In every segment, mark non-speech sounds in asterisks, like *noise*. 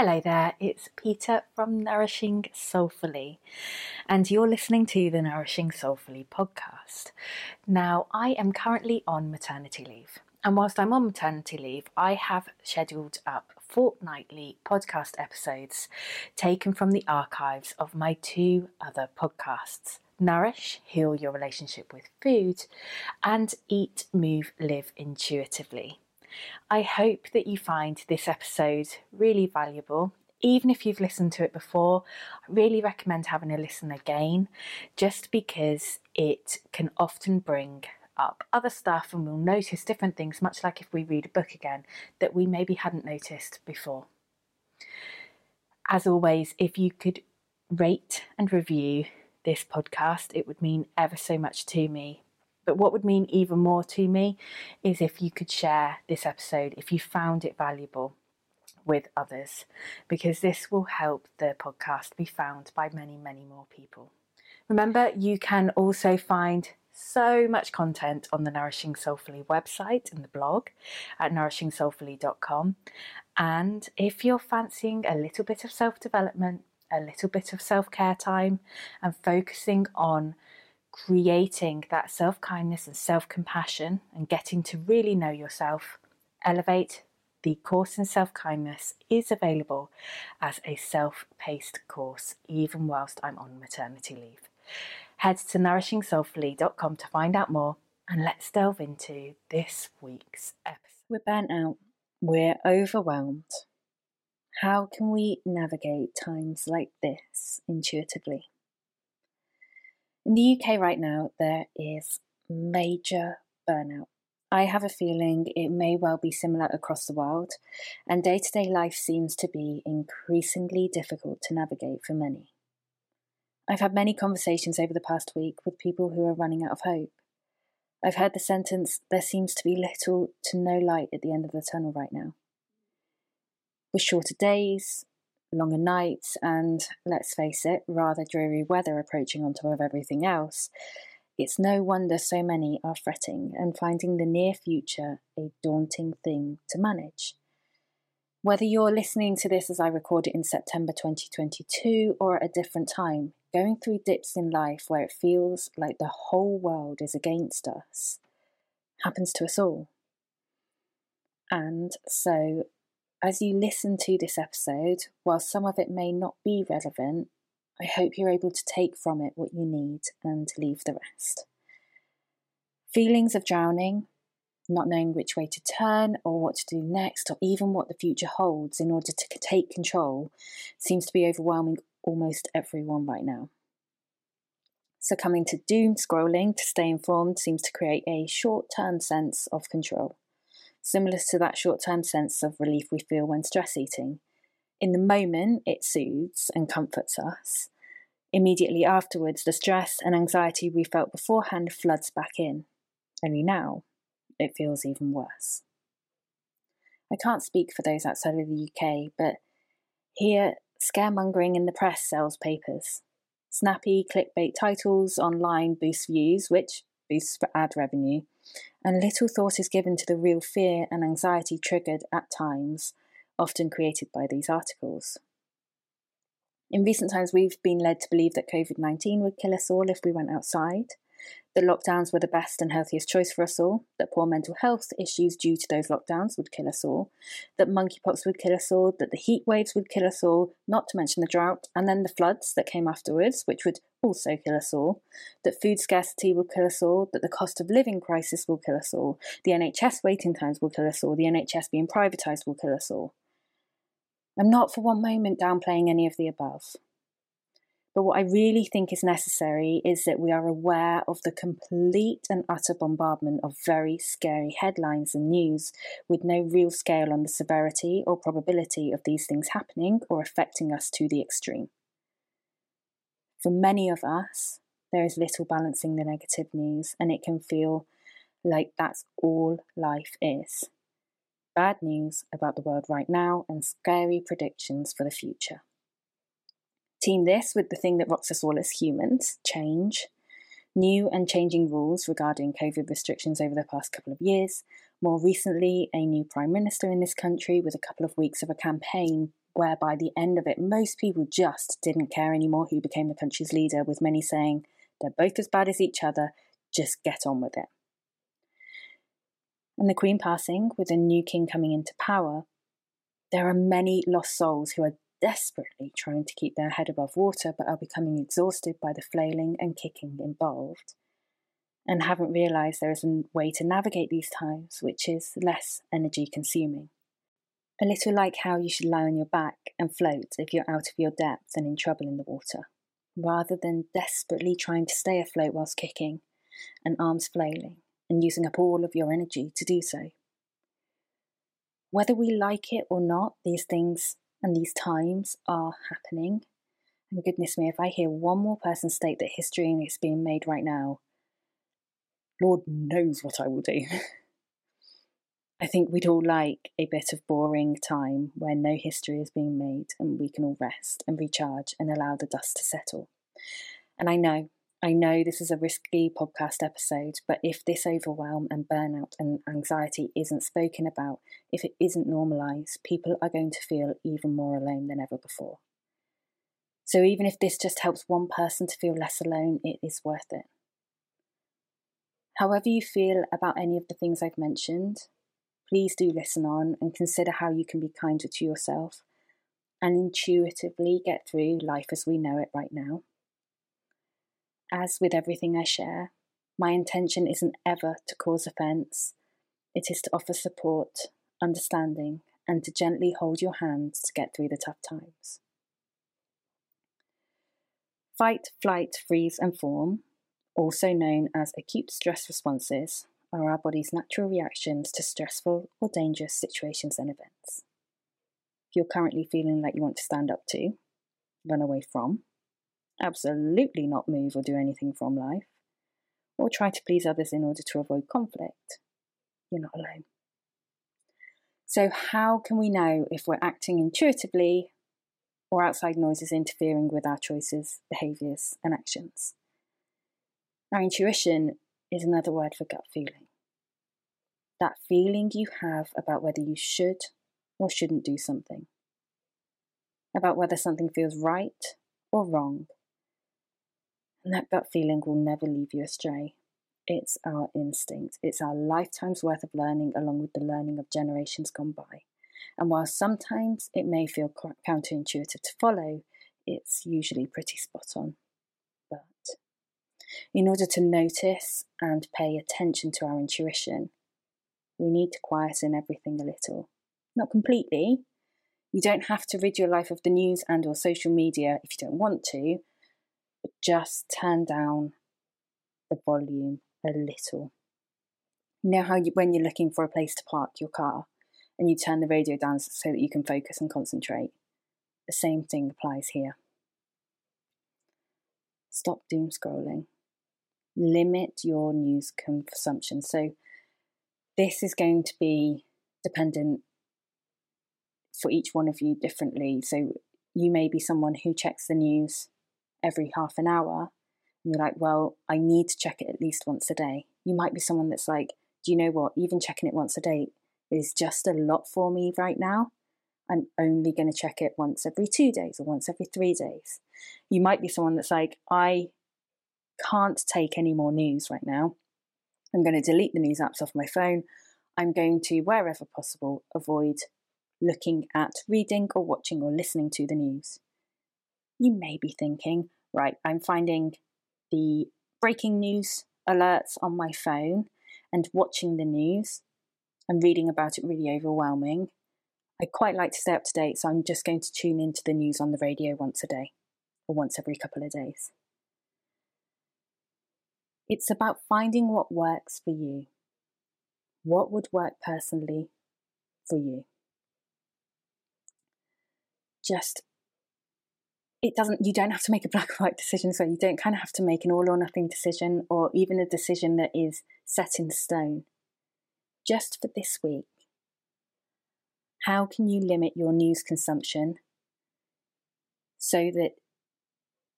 Hello there, it's Peta from Nourishing Soulfully, and you're listening to the Nourishing Soulfully podcast. Now, I am currently on maternity leave, and whilst I'm on maternity leave, I have scheduled up fortnightly podcast episodes taken from the archives of my two other podcasts. Nourish, heal your relationship with food, and eat, move, live intuitively. I hope that you find this episode really valuable. Even if you've listened to it before, I really recommend having a listen again just because it can often bring up other stuff and we'll notice different things, much like if we read a book again, that we maybe hadn't noticed before. As always, if you could rate and review this podcast, it would mean ever so much to me. But what would mean even more to me is if you could share this episode, if you found it valuable with others, because this will help the podcast be found by many, many more people. Remember, you can also find so much content on the Nourishing Soulfully website and the blog at nourishingsoulfully.com. And if you're fancying a little bit of self development, a little bit of self care time, and focusing on creating that self kindness and self compassion and getting to really know yourself, Elevate, the course in self kindness, is available as a self paced course, even whilst I'm on maternity leave. Head to nourishingsoulfully.com to find out more, and let's delve into this week's episode. We're burnt out, we're overwhelmed. How can we navigate times like this intuitively? In the UK right now, there is major burnout. I have a feeling it may well be similar across the world, and day to day life seems to be increasingly difficult to navigate for many. I've had many conversations over the past week with people who are running out of hope. I've heard the sentence, there seems to be little to no light at the end of the tunnel right now. With shorter days, longer nights, and let's face it, rather dreary weather approaching on top of everything else, it's no wonder so many are fretting and finding the near future a daunting thing to manage. Whether you're listening to this as I record it in September 2022 or at a different time, going through dips in life where it feels like the whole world is against us happens to us all. And so as you listen to this episode, while some of it may not be relevant, I hope you're able to take from it what you need and leave the rest. Feelings of drowning, not knowing which way to turn or what to do next, or even what the future holds in order to take control, seems to be overwhelming almost everyone right now. Succumbing to doom scrolling to stay informed seems to create a short term sense of control similar to that short term sense of relief we feel when stress eating. In the moment, it soothes and comforts us. Immediately afterwards, the stress and anxiety we felt beforehand floods back in. Only now, it feels even worse. I can't speak for those outside of the UK, but here, scaremongering in the press sells papers. Snappy clickbait titles online boost views, which boosts ad revenue, and little thought is given to the real fear and anxiety triggered at times, often created by these articles. In recent times, we've been led to believe that COVID 19 would kill us all if we went outside, that lockdowns were the best and healthiest choice for us all, that poor mental health issues due to those lockdowns would kill us all, that monkeypox would kill us all, that the heat waves would kill us all, not to mention the drought, and then the floods that came afterwards, which would also kill us all, that food scarcity will kill us all, that the cost of living crisis will kill us all, the NHS waiting times will kill us all, the NHS being privatised will kill us all. I'm not for one moment downplaying any of the above. But what I really think is necessary is that we are aware of the complete and utter bombardment of very scary headlines and news with no real scale on the severity or probability of these things happening or affecting us to the extreme. For many of us, there is little balancing the negative news, and it can feel like that's all life is. Bad news about the world right now and scary predictions for the future. Team this with the thing that rocks us all as humans change. New and changing rules regarding COVID restrictions over the past couple of years. More recently, a new Prime Minister in this country with a couple of weeks of a campaign where by the end of it, most people just didn't care anymore who became the country's leader, with many saying, they're both as bad as each other, just get on with it. And the Queen passing, with a new king coming into power, there are many lost souls who are desperately trying to keep their head above water but are becoming exhausted by the flailing and kicking involved and haven't realised there is a way to navigate these times which is less energy consuming. A little like how you should lie on your back and float if you're out of your depth and in trouble in the water, rather than desperately trying to stay afloat whilst kicking and arms flailing and using up all of your energy to do so. Whether we like it or not, these things and these times are happening. And goodness me, if I hear one more person state that history is being made right now, Lord knows what I will do. *laughs* I think we'd all like a bit of boring time where no history is being made and we can all rest and recharge and allow the dust to settle. And I know I know this is a risky podcast episode, but if this overwhelm and burnout and anxiety isn't spoken about, if it isn't normalised, people are going to feel even more alone than ever before. So even if this just helps one person to feel less alone, it is worth it. However, you feel about any of the things I've mentioned, please do listen on and consider how you can be kinder to yourself and intuitively get through life as we know it right now. As with everything I share, my intention isn't ever to cause offence. It is to offer support, understanding, and to gently hold your hand to get through the tough times. Fight, flight, freeze, and fawn, also known as acute stress responses, are our body's natural reactions to stressful or dangerous situations and events. If you're currently feeling like you want to stand up to, run away from, absolutely not move or do anything from life, or try to please others in order to avoid conflict, you're not alone. So, how can we know if we're acting intuitively or outside noises interfering with our choices, behaviours, and actions? Our intuition is another word for gut feeling. That feeling you have about whether you should or shouldn't do something, about whether something feels right or wrong, and that gut feeling will never leave you astray. It's our instinct. It's our lifetime's worth of learning, along with the learning of generations gone by. And while sometimes it may feel counterintuitive to follow, it's usually pretty spot on. But in order to notice and pay attention to our intuition, we need to quieten everything a little. Not completely. You don't have to rid your life of the news and or social media if you don't want to, but just turn down the volume a little. You know how you, when you're looking for a place to park your car and you turn the radio down so that you can focus and concentrate? The same thing applies here. Stop doom scrolling. Limit your news consumption. So, this is going to be dependent for each one of you differently. So, you may be someone who checks the news every half an hour, and you're like, well, I need to check it at least once a day. You might be someone that's like, do you know what? Even checking it once a day is just a lot for me right now. I'm only going to check it once every two days or once every three days. You might be someone that's like, I can't take any more news right now. I'm going to delete the news apps off my phone. I'm going to, wherever possible, avoid looking at reading or watching or listening to the news you may be thinking, right, I'm finding the breaking news alerts on my phone and watching the news and reading about it really overwhelming. I quite like to stay up to date, so I'm just going to tune into the news on the radio once a day or once every couple of days. It's about finding what works for you. What would work personally for you? Just it doesn't you don't have to make a black and white decision so you don't kind of have to make an all or nothing decision or even a decision that is set in stone just for this week how can you limit your news consumption so that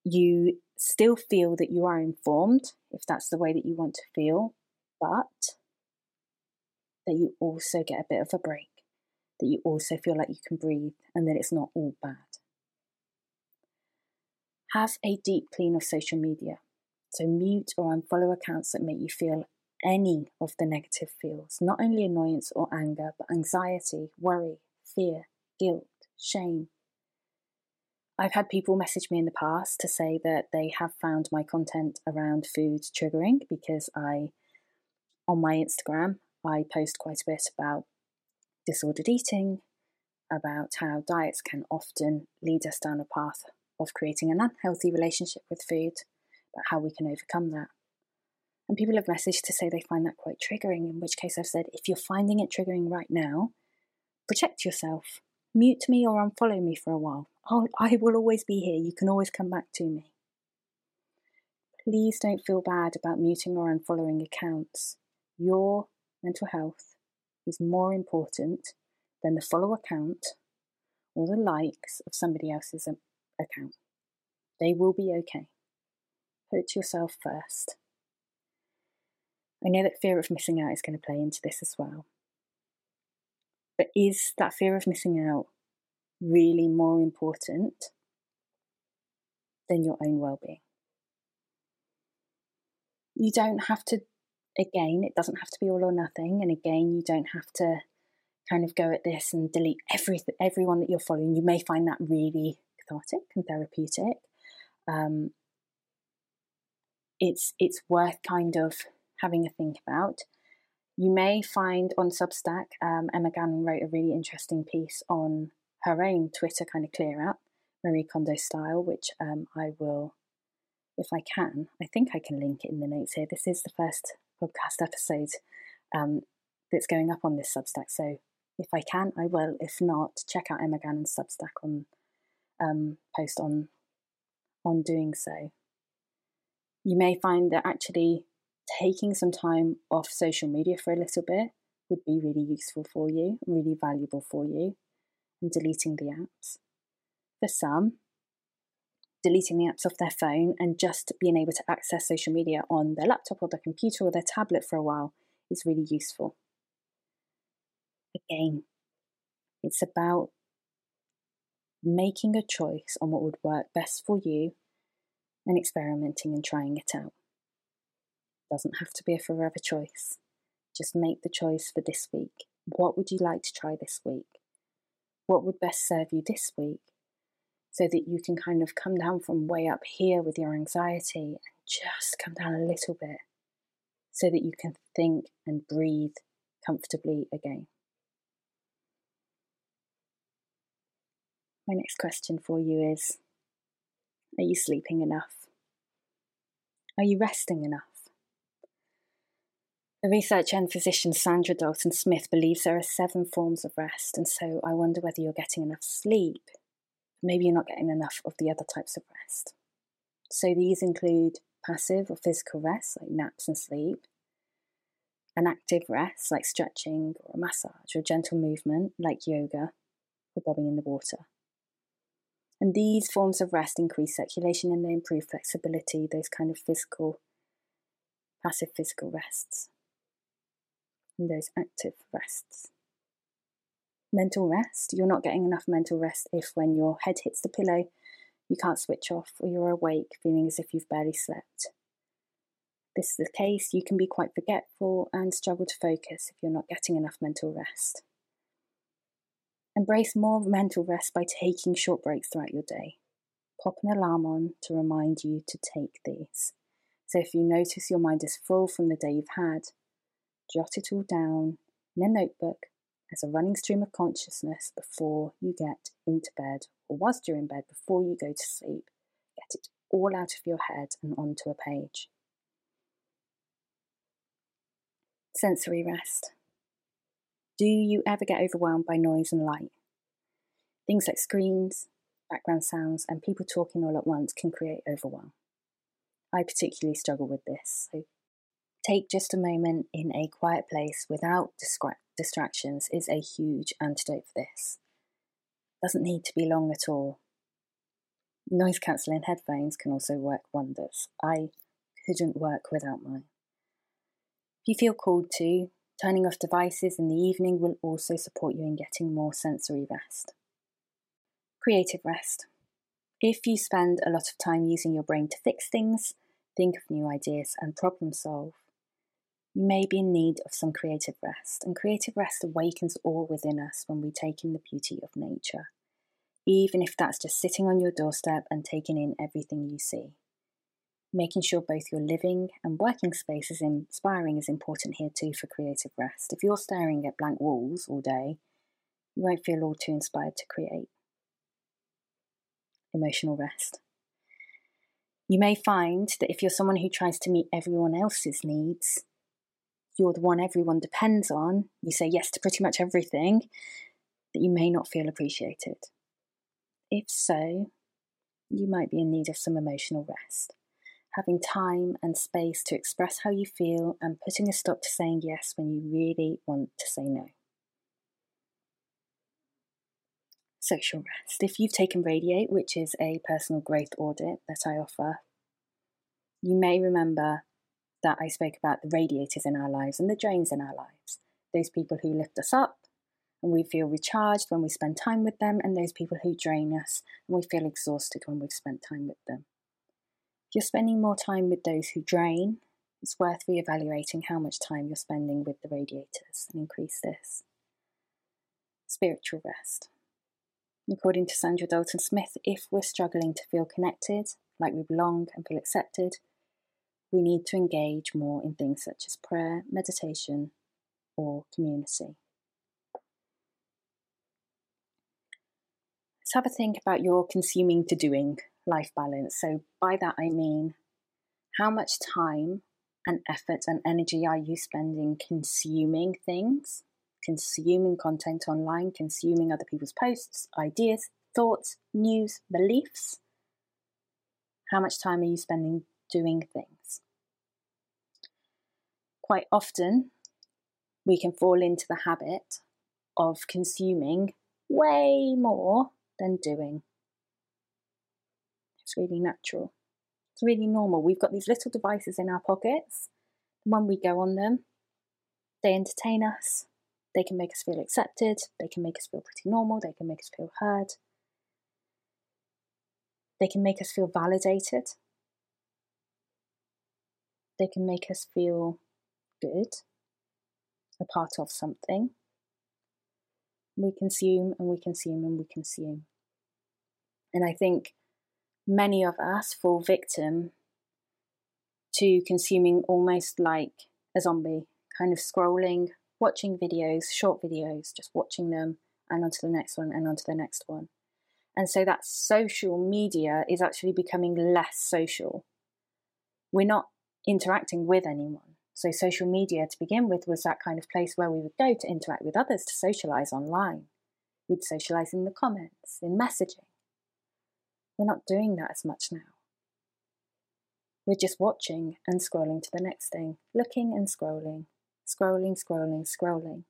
you still feel that you are informed if that's the way that you want to feel but that you also get a bit of a break that you also feel like you can breathe and that it's not all bad. Have a deep clean of social media. So mute or unfollow accounts that make you feel any of the negative feels, not only annoyance or anger, but anxiety, worry, fear, guilt, shame. I've had people message me in the past to say that they have found my content around food triggering because I, on my Instagram, I post quite a bit about disordered eating, about how diets can often lead us down a path of creating an unhealthy relationship with food, but how we can overcome that. And people have messaged to say they find that quite triggering, in which case I've said, if you're finding it triggering right now, protect yourself. Mute me or unfollow me for a while. I'll, I will always be here. You can always come back to me. Please don't feel bad about muting or unfollowing accounts. Your mental health is more important than the follow account or the likes of somebody else's account. They will be okay. Put yourself first. I know that fear of missing out is going to play into this as well. But is that fear of missing out really more important than your own well being? You don't have to, again, it doesn't have to be all or nothing. And again, you don't have to kind of go at this and delete every, everyone that you're following. You may find that really cathartic and therapeutic. Um, it's it's worth kind of having a think about. You may find on Substack, um, Emma Gannon wrote a really interesting piece on her own Twitter kind of clear out, Marie Kondo style, which um, I will, if I can, I think I can link it in the notes here. This is the first podcast episode um, that's going up on this Substack, so if I can, I will. If not, check out Emma Gannon's Substack on um, post on on doing so. You may find that actually taking some time off social media for a little bit would be really useful for you, really valuable for you, and deleting the apps. For some, deleting the apps off their phone and just being able to access social media on their laptop or their computer or their tablet for a while is really useful. Again, it's about making a choice on what would work best for you and experimenting and trying it out. Doesn't have to be a forever choice. Just make the choice for this week. What would you like to try this week? What would best serve you this week? So that you can kind of come down from way up here with your anxiety and just come down a little bit so that you can think and breathe comfortably again. My next question for you is Are you sleeping enough? Are you resting enough? The researcher and physician Saundra Dalton Smith believes there are seven forms of rest, and so I wonder whether you're getting enough sleep. Maybe you're not getting enough of the other types of rest. So these include passive or physical rest, like naps and sleep, an active rest, like stretching or a massage, or gentle movement, like yoga or bobbing in the water. And these forms of rest increase circulation and they improve flexibility, those kind of physical, passive physical rests, and those active rests. Mental rest, you're not getting enough mental rest if when your head hits the pillow, you can't switch off or you're awake feeling as if you've barely slept. This is the case, you can be quite forgetful and struggle to focus if you're not getting enough mental rest. Embrace more mental rest by taking short breaks throughout your day. Pop an alarm on to remind you to take these. So if you notice your mind is full from the day you've had, jot it all down in a notebook as a running stream of consciousness before you get into bed or whilst you're in bed before you go to sleep. Get it all out of your head and onto a page. Sensory rest. Do you ever get overwhelmed by noise and light? Things like screens, background sounds, and people talking all at once can create overwhelm. I particularly struggle with this, so take just a moment in a quiet place without distractions is a huge antidote for this. Doesn't need to be long at all. Noise cancelling headphones can also work wonders. I couldn't work without mine. If you feel called to, Turning off devices in the evening will also support you in getting more sensory rest. Creative rest. If you spend a lot of time using your brain to fix things, think of new ideas, and problem solve, you may be in need of some creative rest, and creative rest awakens all within us when we take in the beauty of nature, even if that's just sitting on your doorstep and taking in everything you see. Making sure both your living and working space is inspiring is important here too for creative rest. If you're staring at blank walls all day, you won't feel all too inspired to create. Emotional rest. You may find that if you're someone who tries to meet everyone else's needs, you're the one everyone depends on, you say yes to pretty much everything, that you may not feel appreciated. If so, you might be in need of some emotional rest. Having time and space to express how you feel and putting a stop to saying yes when you really want to say no. Social rest. If you've taken Radiate, which is a personal growth audit that I offer, you may remember that I spoke about the radiators in our lives and the drains in our lives. Those people who lift us up and we feel recharged when we spend time with them, and those people who drain us and we feel exhausted when we've spent time with them. If you're spending more time with those who drain, it's worth reevaluating how much time you're spending with the radiators and increase this. Spiritual rest. According to Saundra Dalton Smith, if we're struggling to feel connected, like we belong and feel accepted, we need to engage more in things such as prayer, meditation, or community. Let's have a think about your consuming to doing life balance. So, by that I mean, how much time and effort and energy are you spending consuming things, consuming content online, consuming other people's posts, ideas, thoughts, news, beliefs? How much time are you spending doing things. Quite often, we can fall into the habit of consuming way more than doing. It's really natural. It's really normal. We've got these little devices in our pockets. When we go on them, they entertain us. They can make us feel accepted. They can make us feel pretty normal. They can make us feel heard. They can make us feel validated they can make us feel good, a part of something. We consume and we consume and we consume. And I think many of us fall victim to consuming almost like a zombie, kind of scrolling, watching videos, short videos, just watching them and onto the next one and onto the next one. And so that social media is actually becoming less social. We're not interacting with anyone. So, social media to begin with was that kind of place where we would go to interact with others, to socialize online. We'd socialize in the comments, in messaging. We're not doing that as much now. We're just watching and scrolling to the next thing, looking and scrolling, scrolling, scrolling, scrolling.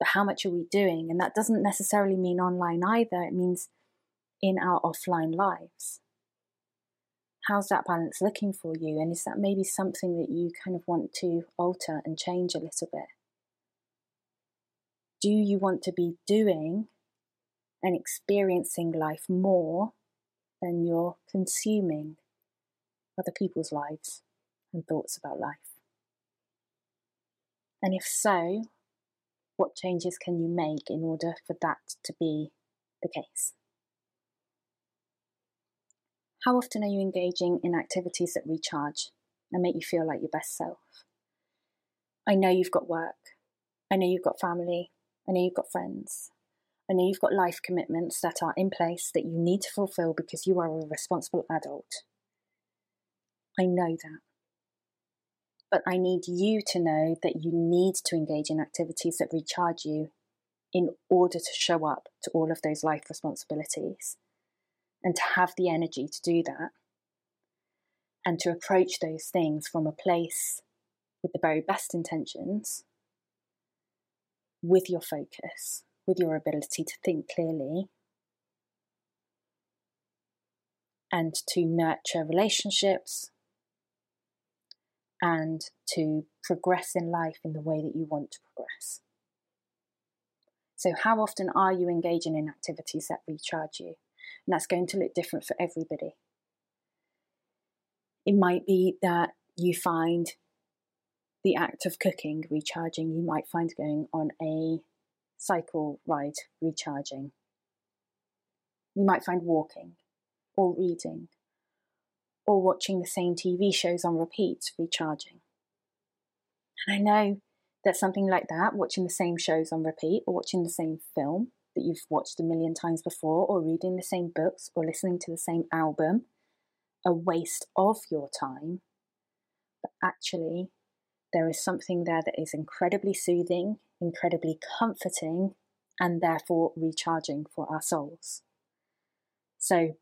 But how much are we doing? And that doesn't necessarily mean online either, it means in our offline lives how's that balance looking for you? And is that maybe something that you kind of want to alter and change a little bit? Do you want to be doing and experiencing life more than you're consuming other people's lives and thoughts about life? And if so, what changes can you make in order for that to be the case? How often are you engaging in activities that recharge and make you feel like your best self? I know you've got work. I know you've got family. I know you've got friends. I know you've got life commitments that are in place that you need to fulfill because you are a responsible adult. I know that. But I need you to know that you need to engage in activities that recharge you in order to show up to all of those life responsibilities and to have the energy to do that and to approach those things from a place with the very best intentions, with your focus, with your ability to think clearly, and to nurture relationships and to progress in life in the way that you want to progress. So, how often are you engaging in activities that recharge you? And that's going to look different for everybody. It might be that you find the act of cooking recharging, you might find going on a cycle ride recharging. You might find walking or reading or watching the same TV shows on repeat recharging. And I know that something like that, watching the same shows on repeat or watching the same film that you've watched a million times before or reading the same books or listening to the same album, a waste of your time. But actually, there is something there that is incredibly soothing, incredibly comforting, and therefore recharging for our souls. So,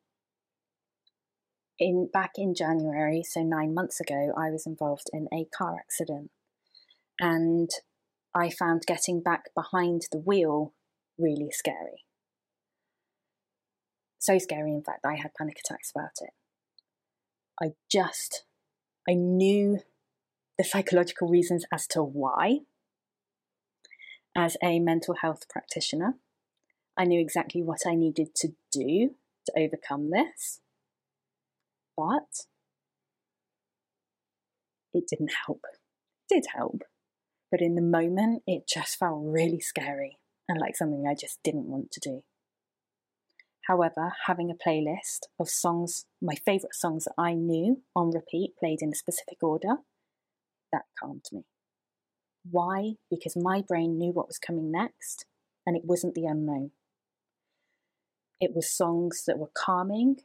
in back in January, so nine months ago, I was involved in a car accident, and I found getting back behind the wheel really scary. So scary, in fact, I had panic attacks about it. I just, I knew the psychological reasons as to why. As a mental health practitioner, I knew exactly what I needed to do to overcome this, but it didn't help. It did help, but in the moment, it just felt really scary and like something I just didn't want to do. However, having a playlist of songs, my favourite songs that I knew on repeat, played in a specific order, that calmed me. Why? Because my brain knew what was coming next, and it wasn't the unknown. It was songs that were calming,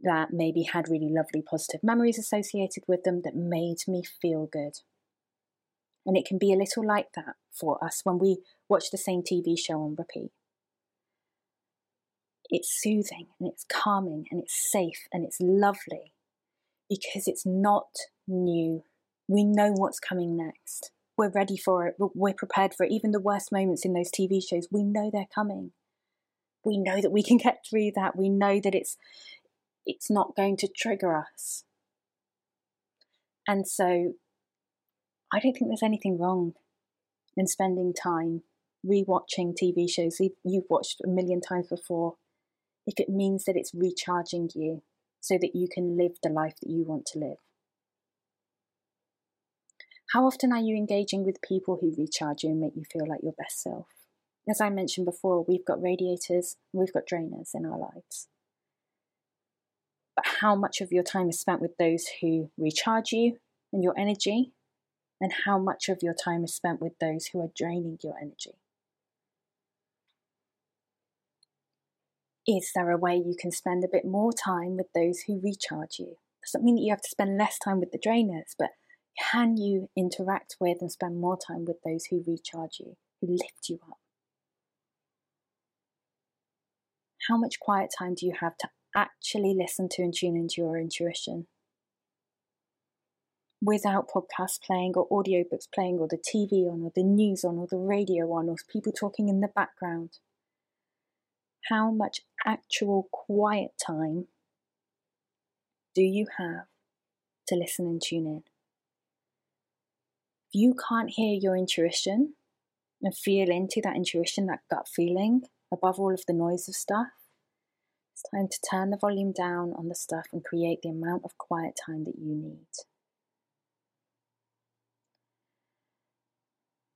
that maybe had really lovely positive memories associated with them, that made me feel good. And it can be a little like that for us when we watch the same TV show on repeat. It's soothing and it's calming and it's safe and it's lovely because it's not new we know what's coming next. We're ready for it. We're prepared for it. Even the worst moments in those TV shows, we know they're coming. We know that we can get through that. We know that it's it's not going to trigger us. And so I don't think there's anything wrong in spending time rewatching TV shows you've watched a million times before if it means that it's recharging you so that you can live the life that you want to live. How often are you engaging with people who recharge you and make you feel like your best self? As I mentioned before, we've got radiators, we've got drainers in our lives. But how much of your time is spent with those who recharge you and your energy? And how much of your time is spent with those who are draining your energy? Is there a way you can spend a bit more time with those who recharge you? Doesn't mean that you have to spend less time with the drainers, but can you interact with and spend more time with those who recharge you, who lift you up? How much quiet time do you have to actually listen to and tune into your intuition? Without podcasts playing or audiobooks playing or the TV on or the news on or the radio on or people talking in the background. How much actual quiet time do you have to listen and tune in? If you can't hear your intuition and feel into that intuition, that gut feeling, above all of the noise of stuff, it's time to turn the volume down on the stuff and create the amount of quiet time that you need.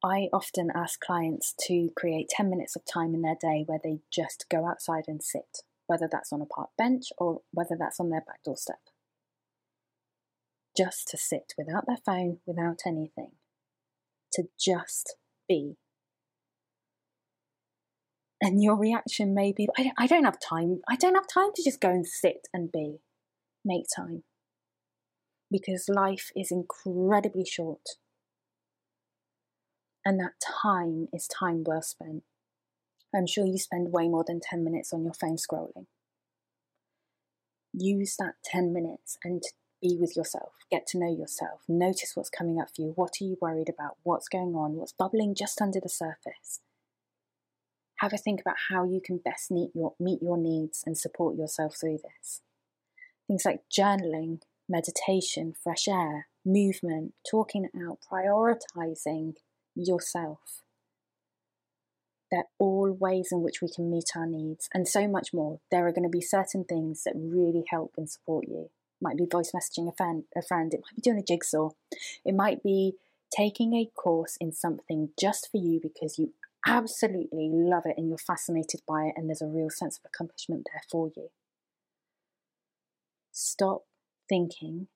I often ask clients to create 10 minutes of time in their day where they just go outside and sit, whether that's on a park bench or whether that's on their back doorstep. Just to sit without their phone, without anything to just be. And your reaction may be, I don't have time. I don't have time to just go and sit and be. Make time. Because life is incredibly short. And that time is time well spent. I'm sure you spend way more than 10 minutes on your phone scrolling. Use that 10 minutes and be with yourself, get to know yourself, notice what's coming up for you. What are you worried about? What's going on? What's bubbling just under the surface? Have a think about how you can best meet your, meet your needs and support yourself through this. Things like journaling, meditation, fresh air, movement, talking out, prioritizing yourself. They're all ways in which we can meet our needs and so much more. There are going to be certain things that really help and support you. Might be voice messaging a friend, a friend, it might be doing a jigsaw, it might be taking a course in something just for you because you absolutely love it and you're fascinated by it and there's a real sense of accomplishment there for you. Stop thinking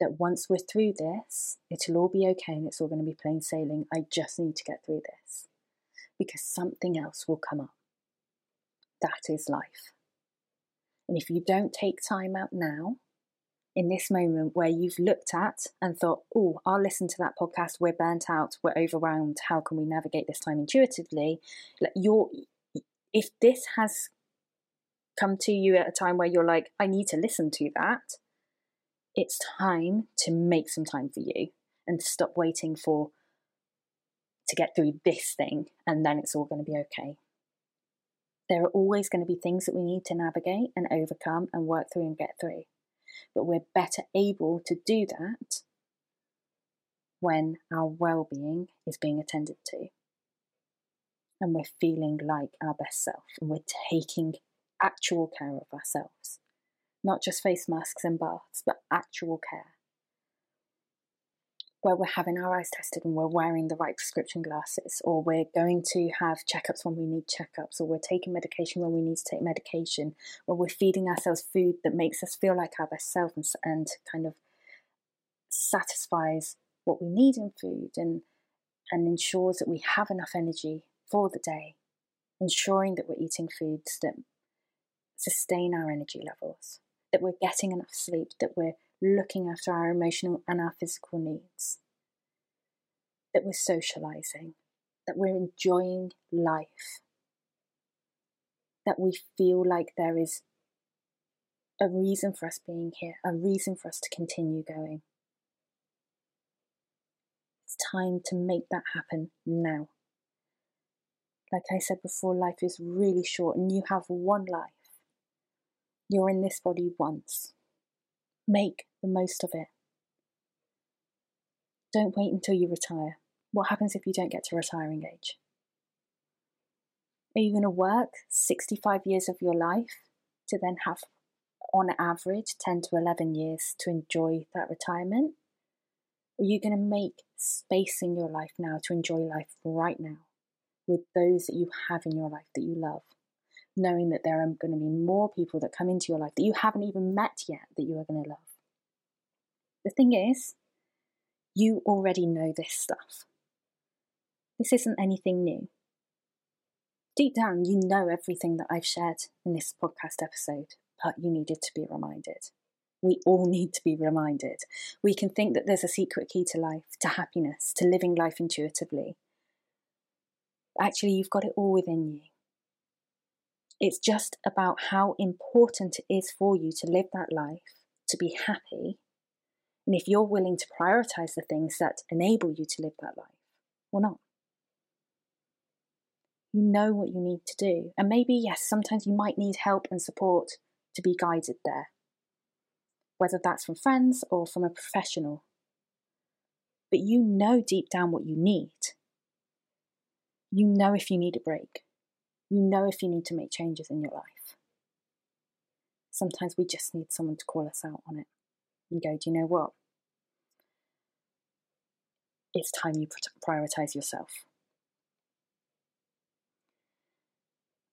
that once we're through this, it'll all be okay and it's all going to be plain sailing. I just need to get through this because something else will come up. That is life. And if you don't take time out now, in this moment where you've looked at and thought, oh, I'll listen to that podcast, we're burnt out, we're overwhelmed, how can we navigate this time intuitively? Like you're, if this has come to you at a time where you're like, I need to listen to that, it's time to make some time for you and stop waiting for to get through this thing and then it's all going to be okay. There are always going to be things that we need to navigate and overcome and work through and get through. But we're better able to do that when our well being is being attended to. And we're feeling like our best self and we're taking actual care of ourselves not just face masks and baths, but actual care. Where we're having our eyes tested and we're wearing the right prescription glasses, or we're going to have checkups when we need checkups, or we're taking medication when we need to take medication, or we're feeding ourselves food that makes us feel like our best self and, and kind of satisfies what we need in food and, and ensures that we have enough energy for the day, ensuring that we're eating foods that sustain our energy levels that we're getting enough sleep, that we're looking after our emotional and our physical needs, that we're socializing, that we're enjoying life, that we feel like there is a reason for us being here, a reason for us to continue going. It's time to make that happen now. Like I said before, life is really short and you have one life. You're in this body once. Make the most of it. Don't wait until you retire. What happens if you don't get to retiring age? Are you going to work 65 years of your life to then have, on average, 10 to 11 years to enjoy that retirement? Are you going to make space in your life now to enjoy life right now with those that you have in your life that you love? Knowing that there are going to be more people that come into your life that you haven't even met yet that you are going to love. The thing is, you already know this stuff. This isn't anything new. Deep down, you know everything that I've shared in this podcast episode, but you needed to be reminded. We all need to be reminded. We can think that there's a secret key to life, to happiness, to living life intuitively. Actually, you've got it all within you. It's just about how important it is for you to live that life, to be happy, and if you're willing to prioritize the things that enable you to live that life or not. You know what you need to do. And maybe, yes, sometimes you might need help and support to be guided there, whether that's from friends or from a professional. But you know deep down what you need. You know if you need a break. You know if you need to make changes in your life. Sometimes we just need someone to call us out on it and go, do you know what? It's time you prioritize yourself.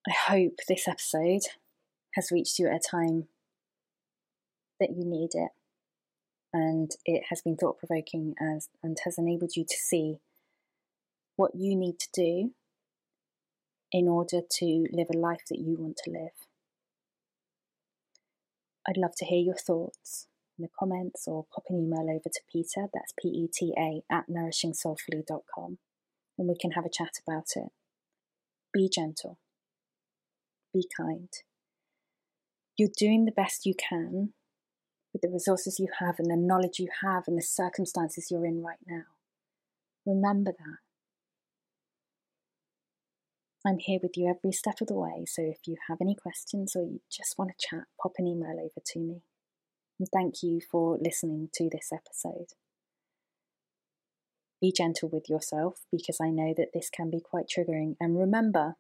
I hope this episode has reached you at a time that you need it and it has been thought provoking as and has enabled you to see what you need to do in order to live a life that you want to live. I'd love to hear your thoughts in the comments or pop an email over to Peta, that's P E T A, at nourishingsoulfully.com, and we can have a chat about it. Be gentle, be kind. You're doing the best you can with the resources you have and the knowledge you have and the circumstances you're in right now. Remember that. I'm here with you every step of the way, so if you have any questions or you just want to chat, pop an email over to me. And thank you for listening to this episode. Be gentle with yourself because I know that this can be quite triggering. And remember,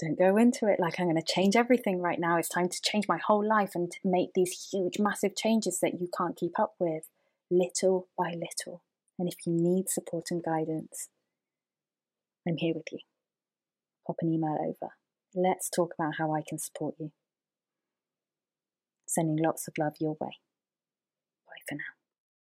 don't go into it like I'm going to change everything right now. It's time to change my whole life and make these huge, massive changes that you can't keep up with, little by little. And if you need support and guidance, I'm here with you. Pop an email over. Let's talk about how I can support you. Sending lots of love your way. Bye for now.